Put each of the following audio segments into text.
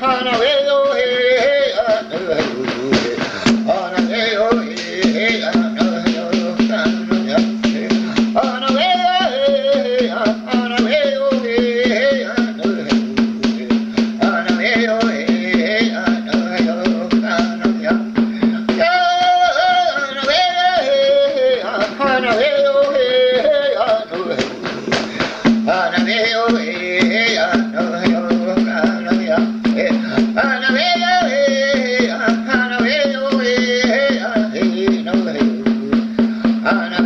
Hallelujah.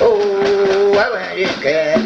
Oh, I want to to get.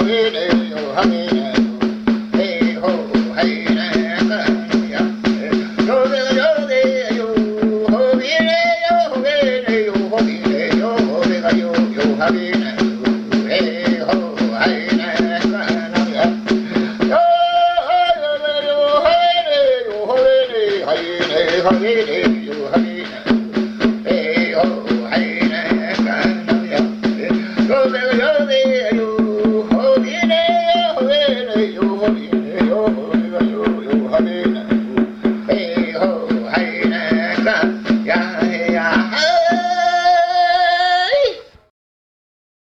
Hey, ho, hey.